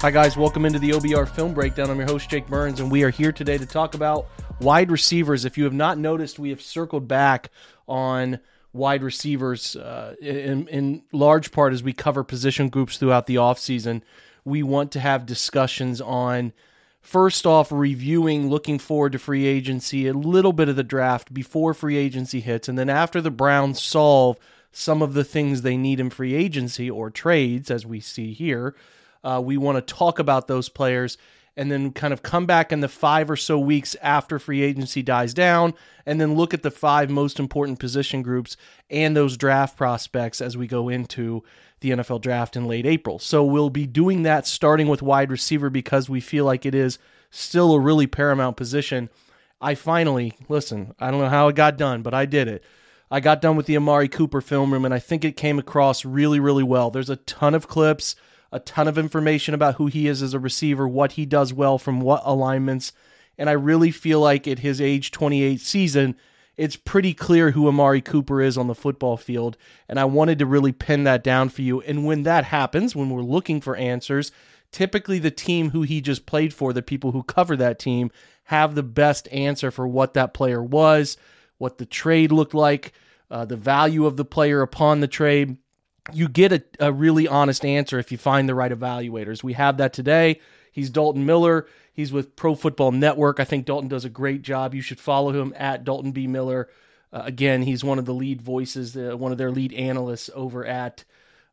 Hi, guys. Welcome into the OBR Film Breakdown. I'm your host, Jake Burns, and we are here today to talk about wide receivers. If you have not noticed, we have circled back on wide receivers uh, in, in large part as we cover position groups throughout the offseason. We want to have discussions on, first off, reviewing, looking forward to free agency, a little bit of the draft before free agency hits, and then after the Browns solve some of the things they need in free agency or trades, as we see here uh, we want to talk about those players and then kind of come back in the five or so weeks after free agency dies down and then look at the five most important position groups and those draft prospects as we go into the NFL draft in late April. So we'll be doing that starting with wide receiver because we feel like it is still a really paramount position. I finally, listen, I don't know how it got done, but I did it. I got done with the Amari Cooper film room and I think it came across really, really well. There's a ton of clips a ton of information about who he is as a receiver, what he does well from what alignments. And I really feel like at his age 28 season, it's pretty clear who Amari Cooper is on the football field. And I wanted to really pin that down for you. And when that happens, when we're looking for answers, typically the team who he just played for, the people who cover that team, have the best answer for what that player was, what the trade looked like, uh, the value of the player upon the trade you get a, a really honest answer if you find the right evaluators. We have that today. He's Dalton Miller. He's with Pro Football Network. I think Dalton does a great job. You should follow him at Dalton B. Miller. Uh, again, he's one of the lead voices, uh, one of their lead analysts over at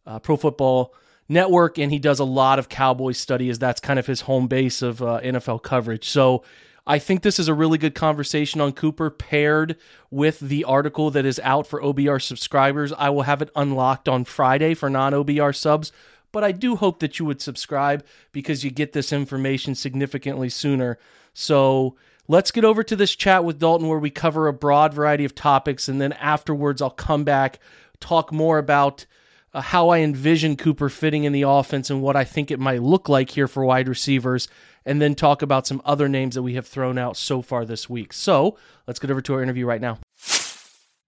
uh, Pro Football Network, and he does a lot of Cowboy studies. That's kind of his home base of uh, NFL coverage. So I think this is a really good conversation on Cooper paired with the article that is out for OBR subscribers. I will have it unlocked on Friday for non OBR subs, but I do hope that you would subscribe because you get this information significantly sooner. So let's get over to this chat with Dalton where we cover a broad variety of topics, and then afterwards, I'll come back, talk more about. Uh, how I envision Cooper fitting in the offense and what I think it might look like here for wide receivers and then talk about some other names that we have thrown out so far this week. So let's get over to our interview right now.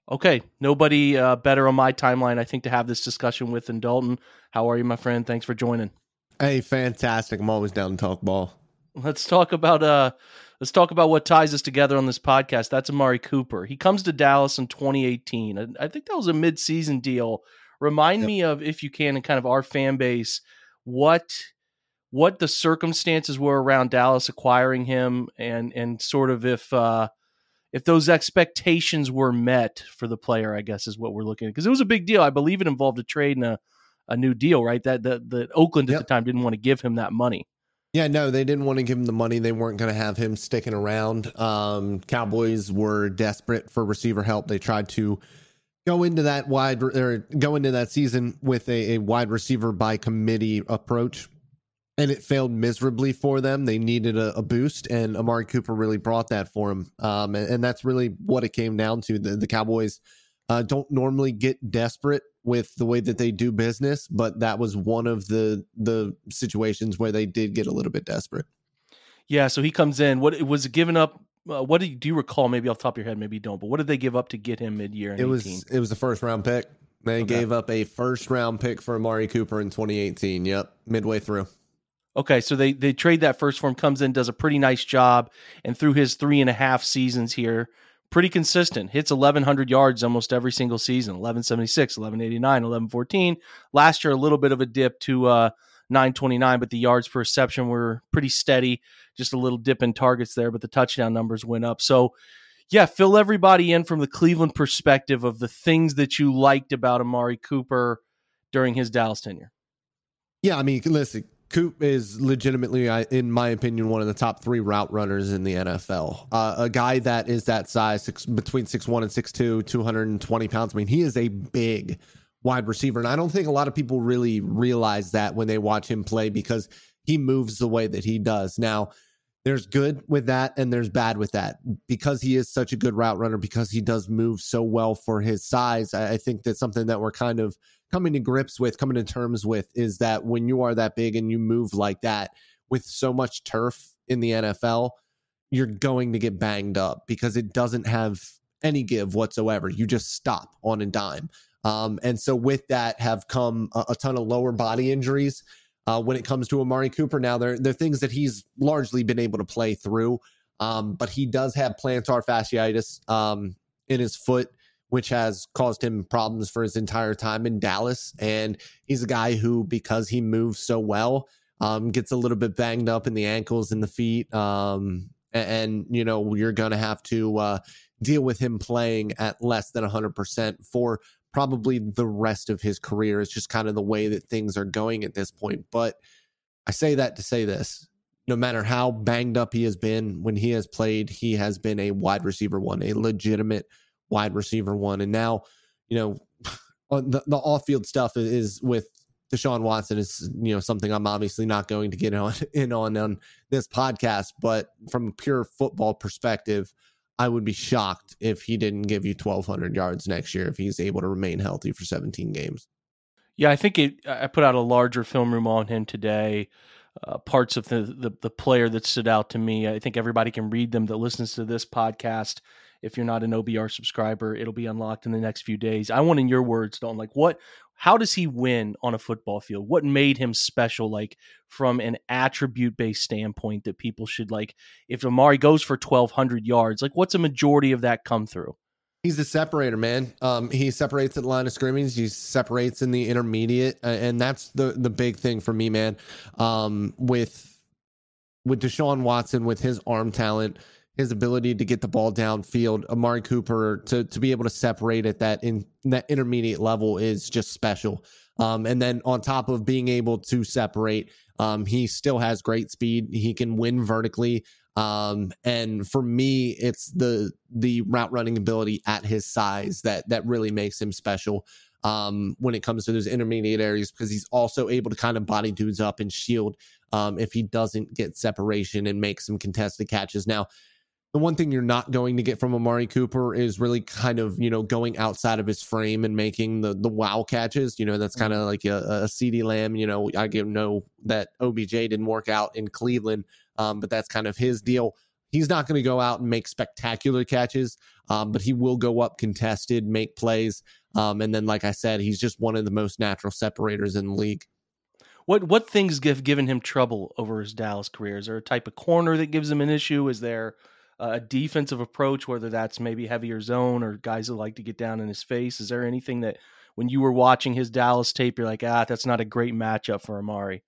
Okay, nobody uh, better on my timeline, I think, to have this discussion with than Dalton. How are you, my friend? Thanks for joining. Hey, fantastic! I'm always down to talk ball. Let's talk about uh, let's talk about what ties us together on this podcast. That's Amari Cooper. He comes to Dallas in 2018. I think that was a mid-season deal. Remind yep. me of, if you can, and kind of our fan base, what what the circumstances were around Dallas acquiring him, and and sort of if uh, if those expectations were met for the player, I guess is what we're looking at because it was a big deal. I believe it involved a trade and a, a new deal, right? That that that Oakland at yep. the time didn't want to give him that money. Yeah, no, they didn't want to give him the money. They weren't going to have him sticking around. Um, Cowboys were desperate for receiver help. They tried to go into that wide or go into that season with a, a wide receiver by committee approach and it failed miserably for them. They needed a, a, boost, and Amari Cooper really brought that for him. Um, and, and, that's really what it came down to. The, the Cowboys uh, don't normally get desperate with the way that they do business, but that was one of the the situations where they did get a little bit desperate. Yeah, so he comes in. What was it given up? Uh, what do you, do you recall? Maybe off the top of your head, maybe you don't. But what did they give up to get him mid year? It was it was the first round pick. They okay. gave up a first round pick for Amari Cooper in 2018. Yep, midway through. Okay, so they they trade that first for him, comes in, does a pretty nice job, and through his three and a half seasons here, pretty consistent. Hits 1,100 yards almost every single season 1176, 1189, 1114. Last year, a little bit of a dip to uh, 929, but the yards per reception were pretty steady. Just a little dip in targets there, but the touchdown numbers went up. So, yeah, fill everybody in from the Cleveland perspective of the things that you liked about Amari Cooper during his Dallas tenure. Yeah, I mean, listen, Coop is legitimately, in my opinion, one of the top three route runners in the NFL. Uh, a guy that is that size, six, between 6'1 and 6'2, 220 pounds. I mean, he is a big wide receiver. And I don't think a lot of people really realize that when they watch him play because he moves the way that he does. Now, there's good with that and there's bad with that. Because he is such a good route runner because he does move so well for his size i think that's something that we're kind of coming to grips with coming to terms with is that when you are that big and you move like that with so much turf in the nfl you're going to get banged up because it doesn't have any give whatsoever. You just stop on a dime. Um, and so with that have come a, a ton of lower body injuries Uh, when it comes to Amari Cooper, now there are things that he's largely been able to play through, um, but he does have plantar fasciitis um, in his foot, which has caused him problems for his entire time in Dallas. And he's a guy who, because he moves so well, um, gets a little bit banged up in the ankles and the feet. Um, and, and, you know, you're going to have to uh, deal with him playing at less than 100% for probably the rest of his career. It's just kind of the way that things are going at this point. But I say that to say this no matter how banged up he has been when he has played, he has been a wide receiver one, a legitimate wide receiver one. And now, you know, the, the off field stuff is with Deshaun Watson is, you know, something I'm obviously not going to get on in on on this podcast. But from a pure football perspective, I would be shocked if he didn't give you 1,200 yards next year if he's able to remain healthy for 17 games. Yeah, I think it. I put out a larger film room on him today. Uh, parts of the, the, the player that stood out to me. I think everybody can read them that listens to this podcast. If you're not an OBR subscriber, it'll be unlocked in the next few days. I want in your words, Don, like what how does he win on a football field? What made him special, like from an attribute based standpoint that people should like? If Amari goes for 1,200 yards, like what's a majority of that come through? He's a separator, man. Um, he separates at the line of scrimmage. He separates in the intermediate, and that's the the big thing for me, man. Um, with with Deshaun Watson, with his arm talent, his ability to get the ball downfield, Amari Cooper to to be able to separate at that in that intermediate level is just special. Um, and then on top of being able to separate, um, he still has great speed. He can win vertically. Um, and for me, it's the the route running ability at his size that that really makes him special. Um, when it comes to those intermediate areas, because he's also able to kind of body dudes up and shield um, if he doesn't get separation and make some contested catches. Now, the one thing you're not going to get from Amari Cooper is really kind of, you know, going outside of his frame and making the the wow catches. You know, that's kind of like a, a CeeDee Lamb. You know, I know that OBJ didn't work out in Cleveland, um, but that's kind of his deal. He's not going to go out and make spectacular catches, um, but he will go up contested, make plays. Um, and then, like I said, he's just one of the most natural separators in the league. What what things have given him trouble over his Dallas career? Is there a type of corner that gives him an issue? Is there a defensive approach, whether that's maybe heavier zone or guys that like to get down in his face? Is there anything that when you were watching his Dallas tape, you're like, ah, that's not a great matchup for Amari?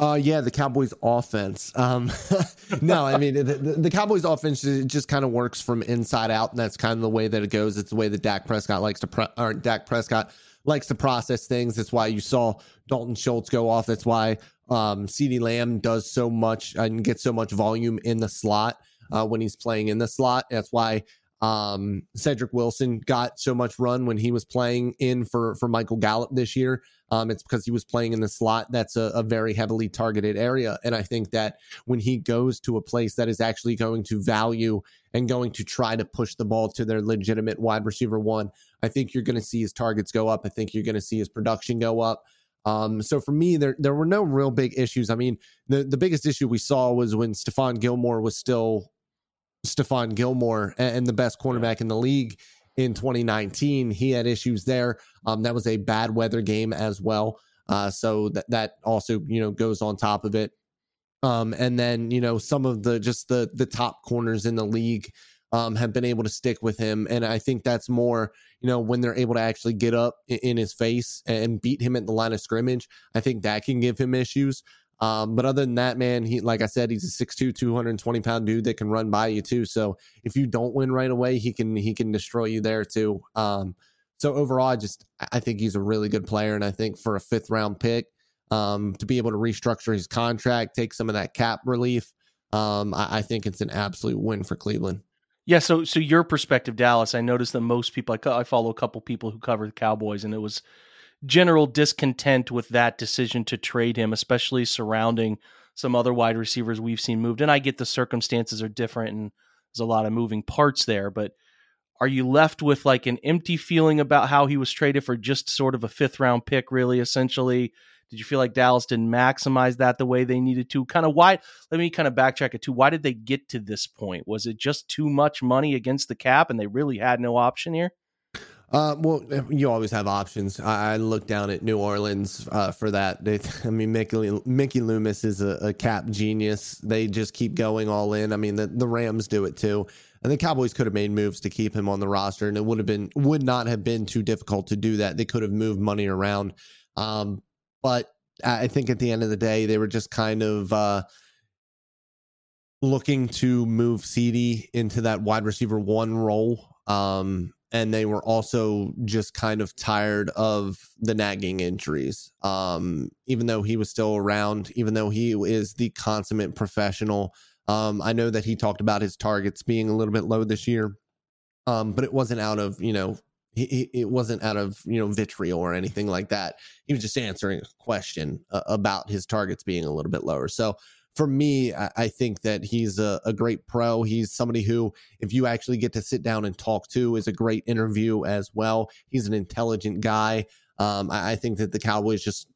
Uh, yeah, the Cowboys offense. Um, no, I mean, the, the, Cowboys offense just kind of works from inside out, and that's kind of the way that it goes. It's the way that Dak Prescott likes to, pre- or Dak Prescott likes to process things. That's why you saw Dalton Schultz go off. That's why um, CeeDee Lamb does so much and gets so much volume in the slot uh, when he's playing in the slot. That's why um, Cedric Wilson got so much run when he was playing in for for Michael Gallup this year. Um, it's because he was playing in the slot. That's a, a, very heavily targeted area, and I think that when he goes to a place that is actually going to value and going to try to push the ball to their legitimate wide receiver one, I think you're going to see his targets go up. I think you're going to see his production go up. Um, so for me, there there were no real big issues. I mean, the the biggest issue we saw was when Stephon Gilmore was still Stephon Gilmore and the best cornerback in the league in 2019. He had issues there. Um, that was a bad weather game as well. Uh, so that that also you know goes on top of it. Um, and then you know some of the just the the top corners in the league um, have been able to stick with him, and I think that's more you know when they're able to actually get up in, in his face and beat him at the line of scrimmage. I think that can give him issues. Um, but other than that, man, he like I said, he's a 6'2", 220 pound dude that can run by you too. So if you don't win right away, he can he can destroy you there too. Um, so overall, I just I think he's a really good player, and I think for a fifth round pick, um, to be able to restructure his contract, take some of that cap relief, um, I, I think it's an absolute win for Cleveland. Yeah, so so your perspective, Dallas. I noticed that most people I, I follow a couple people who cover the Cowboys, and it was general discontent with that decision to trade him, especially surrounding some other wide receivers we've seen moved. And I get the circumstances are different and there's a lot of moving parts there, but are you left with like an empty feeling about how he was traded for just sort of a fifth round pick, really, essentially? Did you feel like Dallas didn't maximize that the way they needed to? Kind of why? Let me kind of backtrack it to why did they get to this point? Was it just too much money against the cap and they really had no option here? Uh, well, you always have options. I, I look down at New Orleans uh, for that. They, I mean, Mickey, Mickey Loomis is a, a, cap genius. They just keep going all in. I mean, the, the Rams do it too. And the Cowboys could have made moves to keep him on the roster, and it would have been would not have been too difficult to do that. They could have moved money around, um, but I think at the end of the day, they were just kind of uh, looking to move CeeDee into that wide receiver one role. Um, and they were also just kind of tired of the nagging injuries. Um, even though he was still around, even though he is the consummate professional, um, I know that he talked about his targets being a little bit low this year, um, but it wasn't out of you know it wasn't out of you know vitriol or anything like that. He was just answering a question uh, about his targets being a little bit lower. So for me, I, I think that he's a, a, great pro. He's somebody who, if you actually get to sit down and talk to, is a great interview as well. He's an intelligent guy. Um, I, I think that the Cowboys just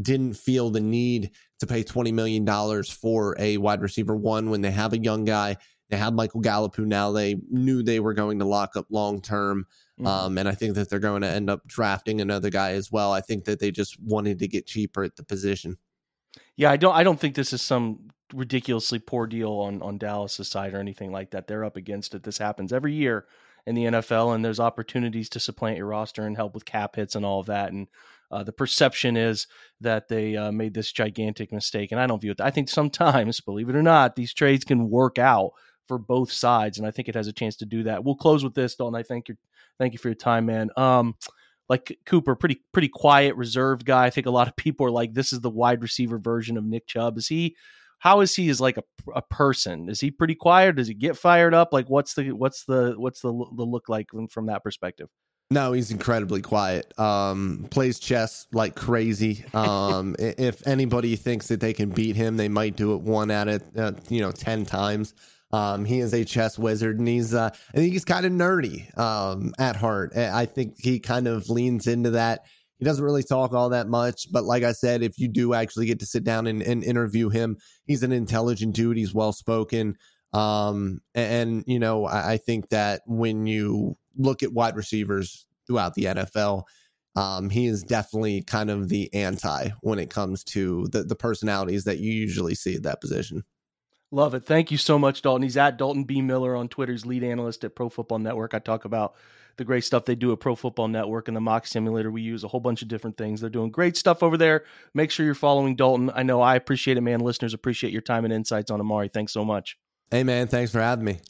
didn't feel the need to pay $20 million for a wide receiver one when they have a young guy. They have Michael Gallup, who now they knew they were going to lock up long term. Mm-hmm. Um, and I think that they're going to end up drafting another guy as well. I think that they just wanted to get cheaper at the position. Yeah, I don't. I don't think this is some ridiculously poor deal on on Dallas's side or anything like that. They're up against it. This happens every year in the NFL, and there's opportunities to supplant your roster and help with cap hits and all of that. And uh, the perception is that they uh, made this gigantic mistake, and I don't view it. I think sometimes, believe it or not, these trades can work out for both sides, and I think it has a chance to do that. We'll close with this, Dalton. I thank you, thank you for your time, man. Um, like Cooper, pretty pretty quiet, reserved guy. I think a lot of people are like, this is the wide receiver version of Nick Chubb. Is he? How is he as like a, a person? Is he pretty quiet? Does he get fired up? Like, what's the what's the what's the the look like from that perspective? No, he's incredibly quiet. Um, plays chess like crazy. Um, if anybody thinks that they can beat him, they might do it one at it, uh, you know, ten times. Um, he is a chess wizard, and he's uh, I think he's kind of nerdy um, at heart. I think he kind of leans into that. He doesn't really talk all that much, but like I said, if you do actually get to sit down and, and interview him, he's an intelligent dude. He's well spoken, um, and you know I, I think that when you look at wide receivers throughout the NFL, um, he is definitely kind of the anti when it comes to the, the personalities that you usually see at that position. Love it. Thank you so much, Dalton. He's at Dalton B. Miller on Twitter's lead analyst at Pro Football Network. I talk about the great stuff they do at Pro Football Network and the mock simulator. We use a whole bunch of different things. They're doing great stuff over there. Make sure you're following Dalton. I know I appreciate it, man. Listeners appreciate your time and insights on Amari. Thanks so much. Hey, man. Thanks for having me.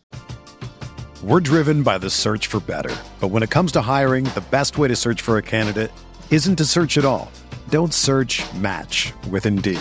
We're driven by the search for better. But when it comes to hiring, the best way to search for a candidate isn't to search at all. Don't search match with Indeed.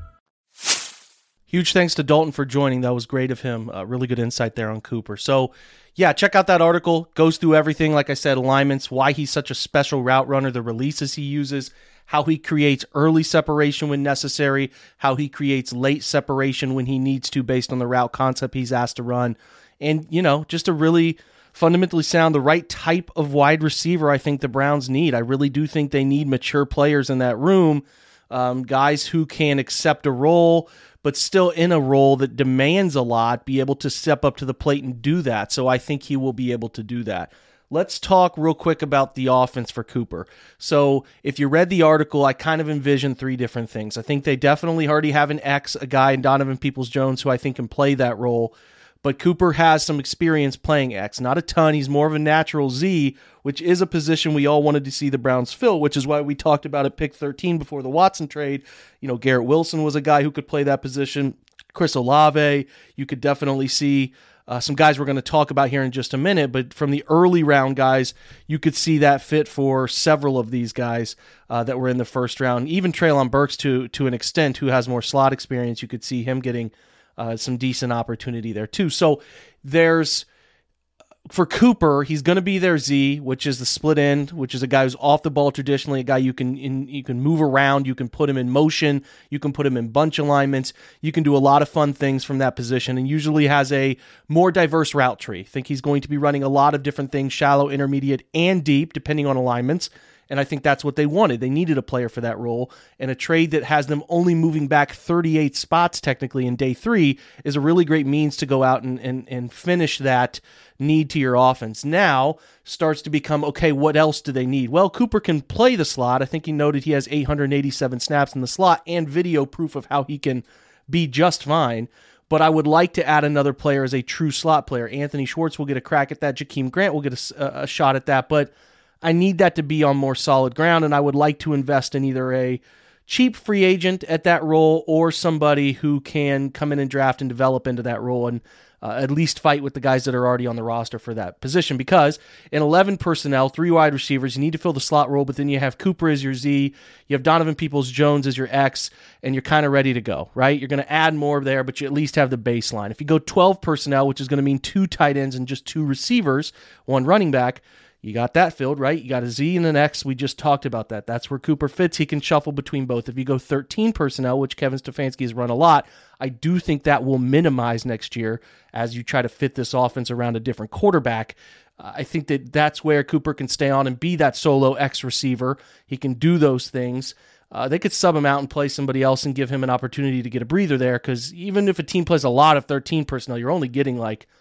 Huge thanks to Dalton for joining. That was great of him. Uh, really good insight there on Cooper. So, yeah, check out that article. Goes through everything. Like I said, alignments, why he's such a special route runner, the releases he uses, how he creates early separation when necessary, how he creates late separation when he needs to based on the route concept he's asked to run. And, you know, just a really fundamentally sound, the right type of wide receiver I think the Browns need. I really do think they need mature players in that room, um, guys who can accept a role, but still in a role that demands a lot, be able to step up to the plate and do that. So I think he will be able to do that. Let's talk real quick about the offense for Cooper. So, if you read the article, I kind of envision three different things. I think they definitely already have an X, a guy in Donovan Peoples Jones, who I think can play that role but Cooper has some experience playing X. Not a ton. He's more of a natural Z, which is a position we all wanted to see the Browns fill, which is why we talked about at pick 13 before the Watson trade. You know, Garrett Wilson was a guy who could play that position. Chris Olave, you could definitely see uh, some guys we're going to talk about here in just a minute, but from the early round guys, you could see that fit for several of these guys uh, that were in the first round. Even Treylon Burks, to to an extent, who has more slot experience, you could see him getting uh, some decent opportunity there too. So there's for Cooper, he's going to be their Z, which is the split end, which is a guy who's off the ball traditionally, a guy you can in, you can move around, you can put him in motion, you can put him in bunch alignments, you can do a lot of fun things from that position, and usually has a more diverse route tree. I think he's going to be running a lot of different things, shallow, intermediate, and deep, depending on alignments. And I think that's what they wanted. They needed a player for that role. And a trade that has them only moving back 38 spots technically in day three is a really great means to go out and, and, and finish that need to your offense. Now starts to become okay, what else do they need? Well, Cooper can play the slot. I think he noted he has 887 snaps in the slot and video proof of how he can be just fine but I would like to add another player as a true slot player. Anthony Schwartz will get a crack at that. Jakeem Grant will get a, a, shot at that. But I need that to be on more solid ground, and I would like to invest in either a cheap free agent at that role or somebody who can come in and draft and develop into that role and uh, at least fight with the guys that are already on the roster for that position. Because in 11 personnel, three wide receivers, you need to fill the slot role, but then you have Cooper as your Z, you have Donovan Peoples Jones as your X, and you're kind of ready to go, right? You're going to add more there, but you at least have the baseline. If you go 12 personnel, which is going to mean two tight ends and just two receivers, one running back, you got that filled, right? You got a Z and an X. We just talked about that. That's where Cooper fits. He can shuffle between both. If you go 13 personnel, which Kevin Stefanski has run a lot, I do think that will minimize next year as you try to fit this offense around a different quarterback. Uh, I think that that's where Cooper can stay on and be that solo X receiver. He can do those things. Uh, they could sub him out and play somebody else and give him an opportunity to get a breather there because even if a team plays a lot of 13 personnel, you're only getting like –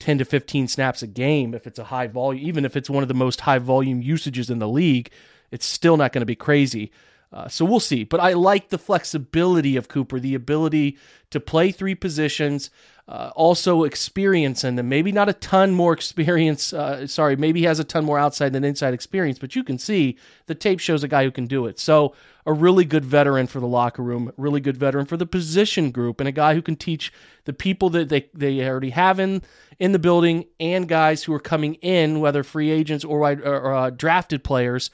10 to 15 snaps a game if it's a high volume, even if it's one of the most high volume usages in the league, it's still not going to be crazy. Uh, so we'll see. But I like the flexibility of Cooper, the ability to play three positions, uh, also experience in them. Maybe not a ton more experience. Uh, sorry, maybe he has a ton more outside than inside experience, but you can see the tape shows a guy who can do it. So a really good veteran for the locker room, really good veteran for the position group, and a guy who can teach the people that they, they already have in in the building and guys who are coming in, whether free agents or, or uh, drafted players.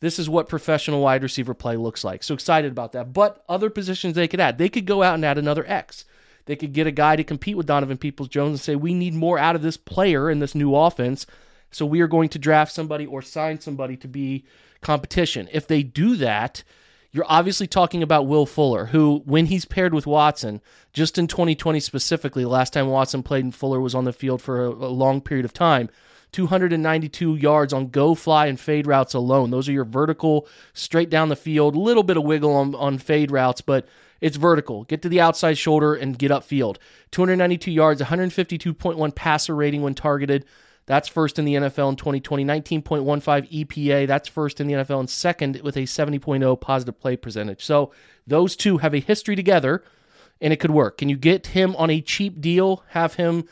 This is what professional wide receiver play looks like. So excited about that. But other positions they could add. They could go out and add another X. They could get a guy to compete with Donovan Peoples Jones and say, we need more out of this player in this new offense. So we are going to draft somebody or sign somebody to be competition. If they do that, you're obviously talking about Will Fuller, who, when he's paired with Watson, just in 2020 specifically, the last time Watson played and Fuller was on the field for a, a long period of time, 292 yards on go, fly, and fade routes alone. Those are your vertical, straight down the field, a little bit of wiggle on, on fade routes, but it's vertical. Get to the outside shoulder and get upfield. 292 yards, 152.1 passer rating when targeted. That's first in the NFL in 2020. 19.15 EPA. That's first in the NFL and second with a 70.0 positive play percentage. So those two have a history together and it could work. Can you get him on a cheap deal? Have him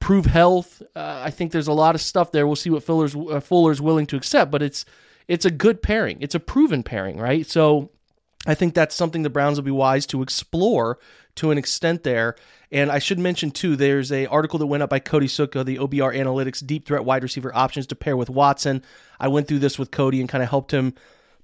prove health? Uh, I think there's a lot of stuff there. We'll see what Fuller's, uh, Fuller's willing to accept, but it's it's a good pairing. It's a proven pairing, right? So I think that's something the Browns will be wise to explore to an extent there. And I should mention too, there's a article that went up by Cody Suka, the OBR Analytics deep threat wide receiver options to pair with Watson. I went through this with Cody and kind of helped him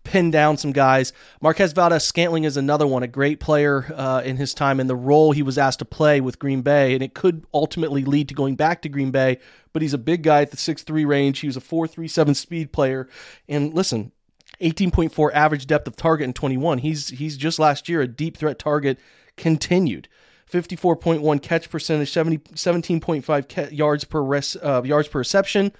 pin down some guys. Marquez Valdes Scantling is another one, a great player uh, in his time in the role he was asked to play with Green Bay, and it could ultimately lead to going back to Green Bay. But he's a big guy at the six three range. He was a four three seven speed player, and listen, 18.4 average depth of target in 21. He's he's just last year a deep threat target continued. 54.1 catch percentage, 70, 17.5 ca- yards per res, uh, yards per reception,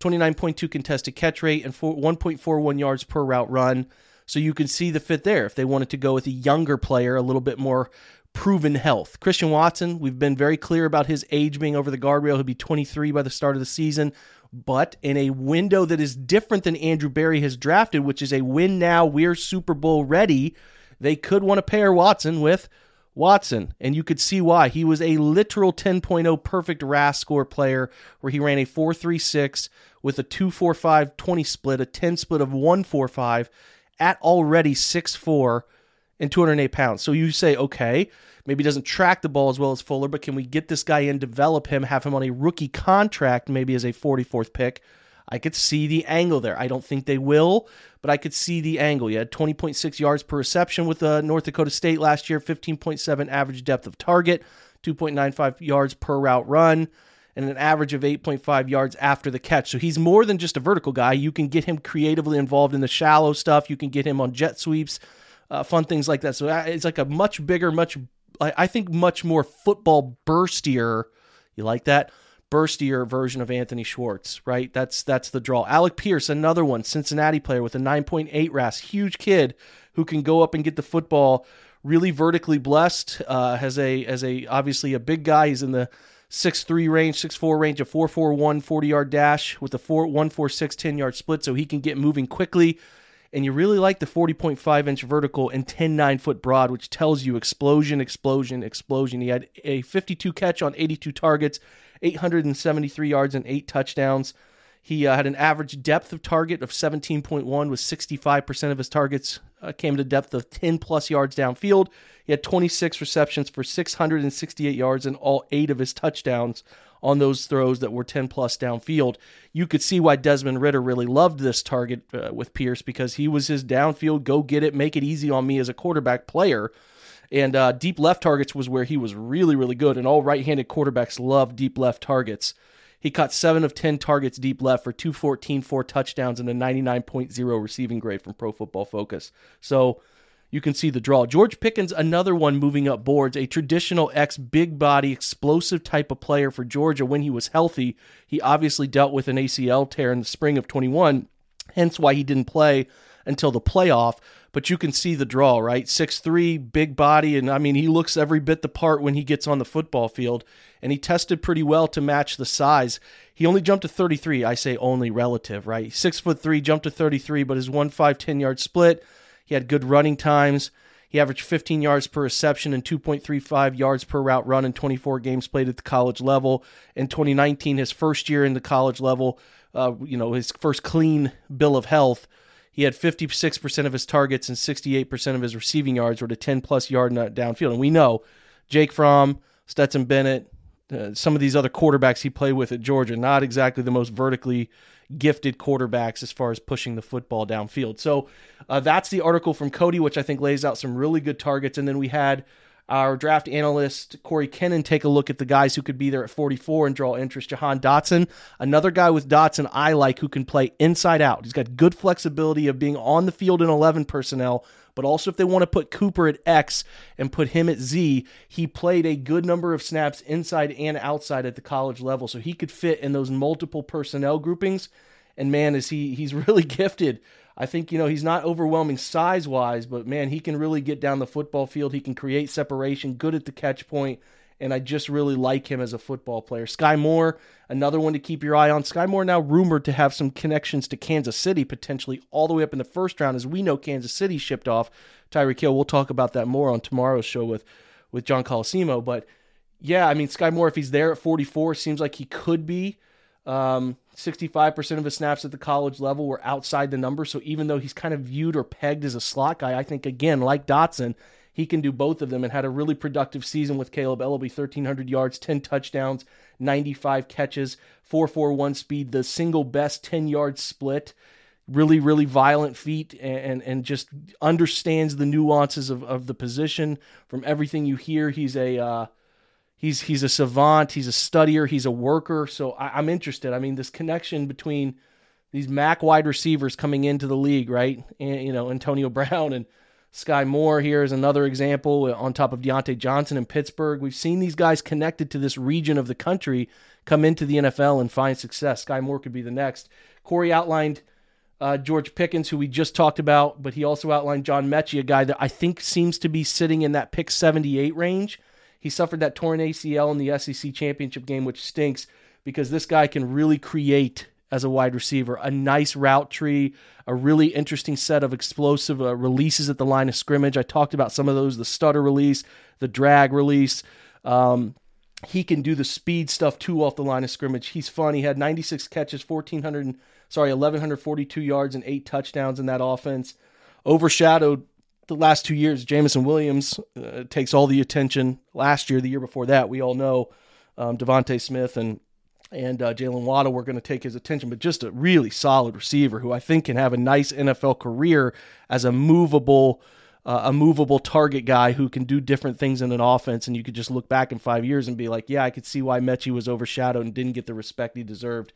29.2 contested catch rate, and 4, 1.41 yards per route run. So you can see the fit there if they wanted to go with a younger player, a little bit more proven health. Christian Watson, we've been very clear about his age being over the guardrail. He'll be 23 by the start of the season, but in a window that is different than Andrew Berry has drafted, which is a win now, we're Super Bowl ready. They could want to pair Watson with Watson, and you could see why. He was a literal 10.0 perfect RAS score player where he ran a 4.36 with a 2.45 20 split, a 10 split of 1.45 at already 6'4 and 208 pounds. So you say, okay, maybe doesn't track the ball as well as Fuller, but can we get this guy in, develop him, have him on a rookie contract, maybe as a 44th pick? I could see the angle there. I don't think they will, but I could see the angle. You had 20.6 yards per reception with uh, North Dakota State last year, 15.7 average depth of target, 2.95 yards per route run, and an average of 8.5 yards after the catch. So he's more than just a vertical guy. You can get him creatively involved in the shallow stuff. You can get him on jet sweeps, uh, fun things like that. So uh, it's like a much bigger, much I think much more football burstier. You like that? Burstier version of Anthony Schwartz, right? That's that's the draw. Alec Pierce, another one, Cincinnati player with a 9.8 RAS, huge kid who can go up and get the football. Really vertically blessed. Uh, has a as a obviously a big guy. He's in the six three range, six four range, a 4.41 40 yard dash with a 4 1.46 10 yard split, so he can get moving quickly. And you really like the 40.5 inch vertical and 10 9 foot broad, which tells you explosion, explosion, explosion. He had a 52 catch on 82 targets 873 yards and eight touchdowns. He uh, had an average depth of target of 17.1, with 65% of his targets uh, came to depth of 10 plus yards downfield. He had 26 receptions for 668 yards and all eight of his touchdowns on those throws that were 10 plus downfield. You could see why Desmond Ridder really loved this target uh, with Pierce because he was his downfield, go get it, make it easy on me as a quarterback player. And uh, deep left targets was where he was really, really good. And all right handed quarterbacks love deep left targets. He caught seven of 10 targets deep left for 214, four touchdowns, and a 99.0 receiving grade from Pro Football Focus. So you can see the draw. George Pickens, another one moving up boards, a traditional X big body, explosive type of player for Georgia when he was healthy. He obviously dealt with an ACL tear in the spring of 21, hence why he didn't play until the playoff but you can see the draw, right? Six three, big body, and I mean he looks every bit the part when he gets on the football field, and he tested pretty well to match the size. He only jumped to 33. I say only relative, right? Six foot three, jumped to 33, but his one five ten yard split. He had good running times. He averaged 15 yards per reception and 2.35 yards per route run in 24 games played at the college level. In 2019, his first year in the college level, uh, you know, his first clean bill of health. He had 56% of his targets and 68% of his receiving yards were to 10 plus yard downfield. And we know Jake Fromm, Stetson Bennett, uh, some of these other quarterbacks he played with at Georgia, not exactly the most vertically gifted quarterbacks as far as pushing the football downfield. So uh, that's the article from Cody, which I think lays out some really good targets. And then we had our draft analyst Corey Kennan take a look at the guys who could be there at 44 and draw interest. Jahan Dotson, another guy with Dotson I like who can play inside out. He's got good flexibility of being on the field in 11 personnel, but also if they want to put Cooper at X and put him at Z, he played a good number of snaps inside and outside at the college level, so he could fit in those multiple personnel groupings. And man, is he he's really gifted I think, you know, he's not overwhelming size wise, but man, he can really get down the football field. He can create separation, good at the catch point, and I just really like him as a football player. Sky Moore, another one to keep your eye on. Sky Moore now rumored to have some connections to Kansas City, potentially all the way up in the first round. As we know, Kansas City shipped off Tyreek Hill. We'll talk about that more on tomorrow's show with, with John Colosimo. But yeah, I mean, Sky Moore, if he's there at 44, seems like he could be. Um, 65% of his snaps at the college level were outside the number. So even though he's kind of viewed or pegged as a slot guy, I think, again, like Dotson, he can do both of them and had a really productive season with Kaleb Eleby 1,300 yards, 10 touchdowns, 95 catches, 4.41 speed, the single best 10 yard split. Really, really violent feet and, and, and just understands the nuances of, of the position. From everything you hear, he's a. Uh, He's he's a savant. He's a studier. He's a worker. So I, am interested. I mean, this connection between these MAC wide receivers coming into the league, right? And, you know, Antonio Brown and Sky Moore here is another example on top of Diontae Johnson in Pittsburgh. We've seen these guys connected to this region of the country come into the NFL and find success. Sky Moore could be the next. Corey outlined uh, George Pickens, who we just talked about, but he also outlined John Metchie, a guy that I think seems to be sitting in that pick 78 range. He suffered that torn ACL in the SEC championship game, which stinks because this guy can really create as a wide receiver. A nice route tree, a really interesting set of explosive uh, releases at the line of scrimmage. I talked about some of those the stutter release, the drag release. Um, he can do the speed stuff too off the line of scrimmage. He's fun. He had 96 catches, 1400 sorry, 1142 yards and 8 touchdowns in that offense. Overshadowed the last 2 years Jameson Williams uh, takes all the attention. Last year, the year before that, we all know um, DeVonta Smith and and uh, Jaylen Waddle were going to take his attention, but just a really solid receiver who I think can have a nice NFL career as a movable, uh, a movable target guy who can do different things in an offense. And you could just look back in five years and be like, yeah, I could see why Metchie was overshadowed and didn't get the respect he deserved.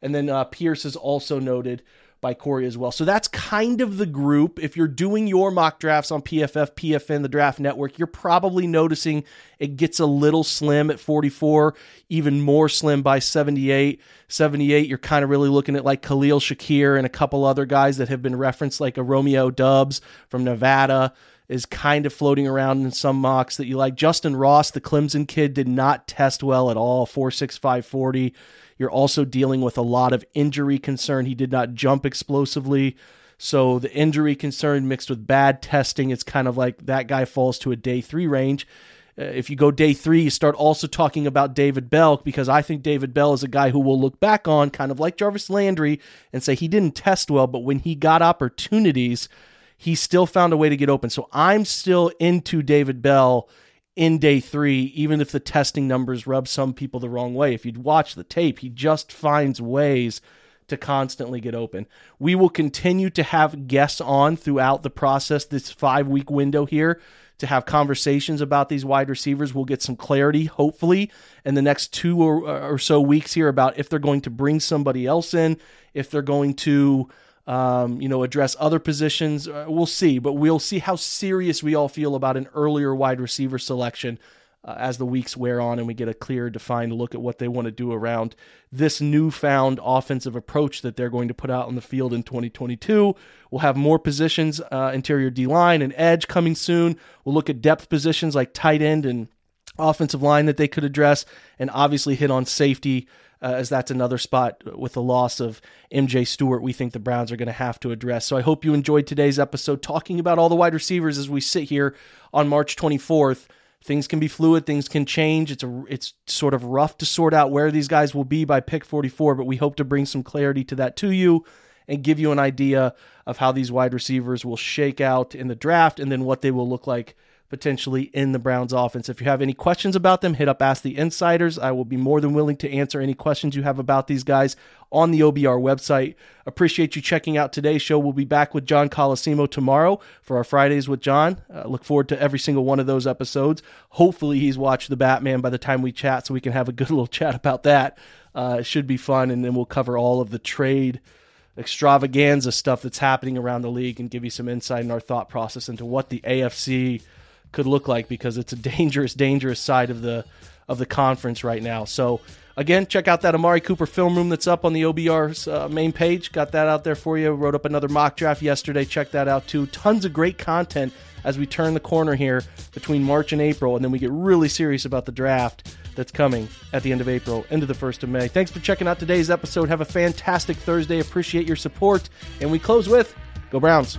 And then uh, Pierce is also noted by Corey as well. So that's kind of the group. If you're doing your mock drafts on PFF, PFN, the Draft Network, you're probably noticing it gets a little slim at 44, even more slim by 78. 78, you're kind of really looking at like Khalil Shakir and a couple other guys that have been referenced, like a Romeo Doubs from Nevada is kind of floating around in some mocks that you like. Justin Ross, the Clemson kid, did not test well at all, 46540. You're also dealing with a lot of injury concern. He did not jump explosively. So the injury concern mixed with bad testing, it's kind of like that guy falls to a day three range. Uh, if you go day three, you start also talking about David Bell because I think David Bell is a guy who will look back on, kind of like Jarvis Landry, and say he didn't test well, but when he got opportunities, he still found a way to get open. So I'm still into David Bell in day three, even if the testing numbers rub some people the wrong way. If you'd watch the tape, he just finds ways to constantly get open. We will continue to have guests on throughout the process, this five week window here, to have conversations about these wide receivers. We'll get some clarity, hopefully, in the next two or, or so weeks here about if they're going to bring somebody else in, if they're going to um, you know, address other positions. Uh, we'll see, but we'll see how serious we all feel about an earlier wide receiver selection uh, as the weeks wear on and we get a clear, defined look at what they want to do around this newfound offensive approach that they're going to put out on the field in 2022. We'll have more positions, uh, interior D line and edge coming soon. We'll look at depth positions like tight end and offensive line that they could address, and obviously hit on safety uh, as that's another spot with the loss of MJ Stewart. We think the Browns are going to have to address. So I hope you enjoyed today's episode talking about all the wide receivers as we sit here on March 24th. Things can be fluid, things can change. It's a it's sort of rough to sort out where these guys will be by pick 44, but we hope to bring some clarity to that to you and give you an idea of how these wide receivers will shake out in the draft and then what they will look like potentially in the Browns offense. If you have any questions about them, hit up Ask the Insiders. I will be more than willing to answer any questions you have about these guys on the OBR website. Appreciate you checking out today's show. We'll be back with John Colosimo tomorrow for our Fridays with John. Uh, look forward to every single one of those episodes. Hopefully, he's watched The Batman by the time we chat so we can have a good little chat about that. Uh, it should be fun, and then we'll cover all of the trade extravaganza stuff that's happening around the league and give you some insight in our thought process into what the AFC could look like because it's a dangerous, dangerous side of the of the conference right now. So again, check out that Amari Cooper film room that's up on the OBR's uh, main page. Got that out there for you. Wrote up another mock draft yesterday. Check that out too. Tons of great content as we turn the corner here between March and April, and then we get really serious about the draft that's coming at the end of April into the 1st of May. Thanks for checking out today's episode. Have a fantastic Thursday. Appreciate your support. And we close with Go Browns.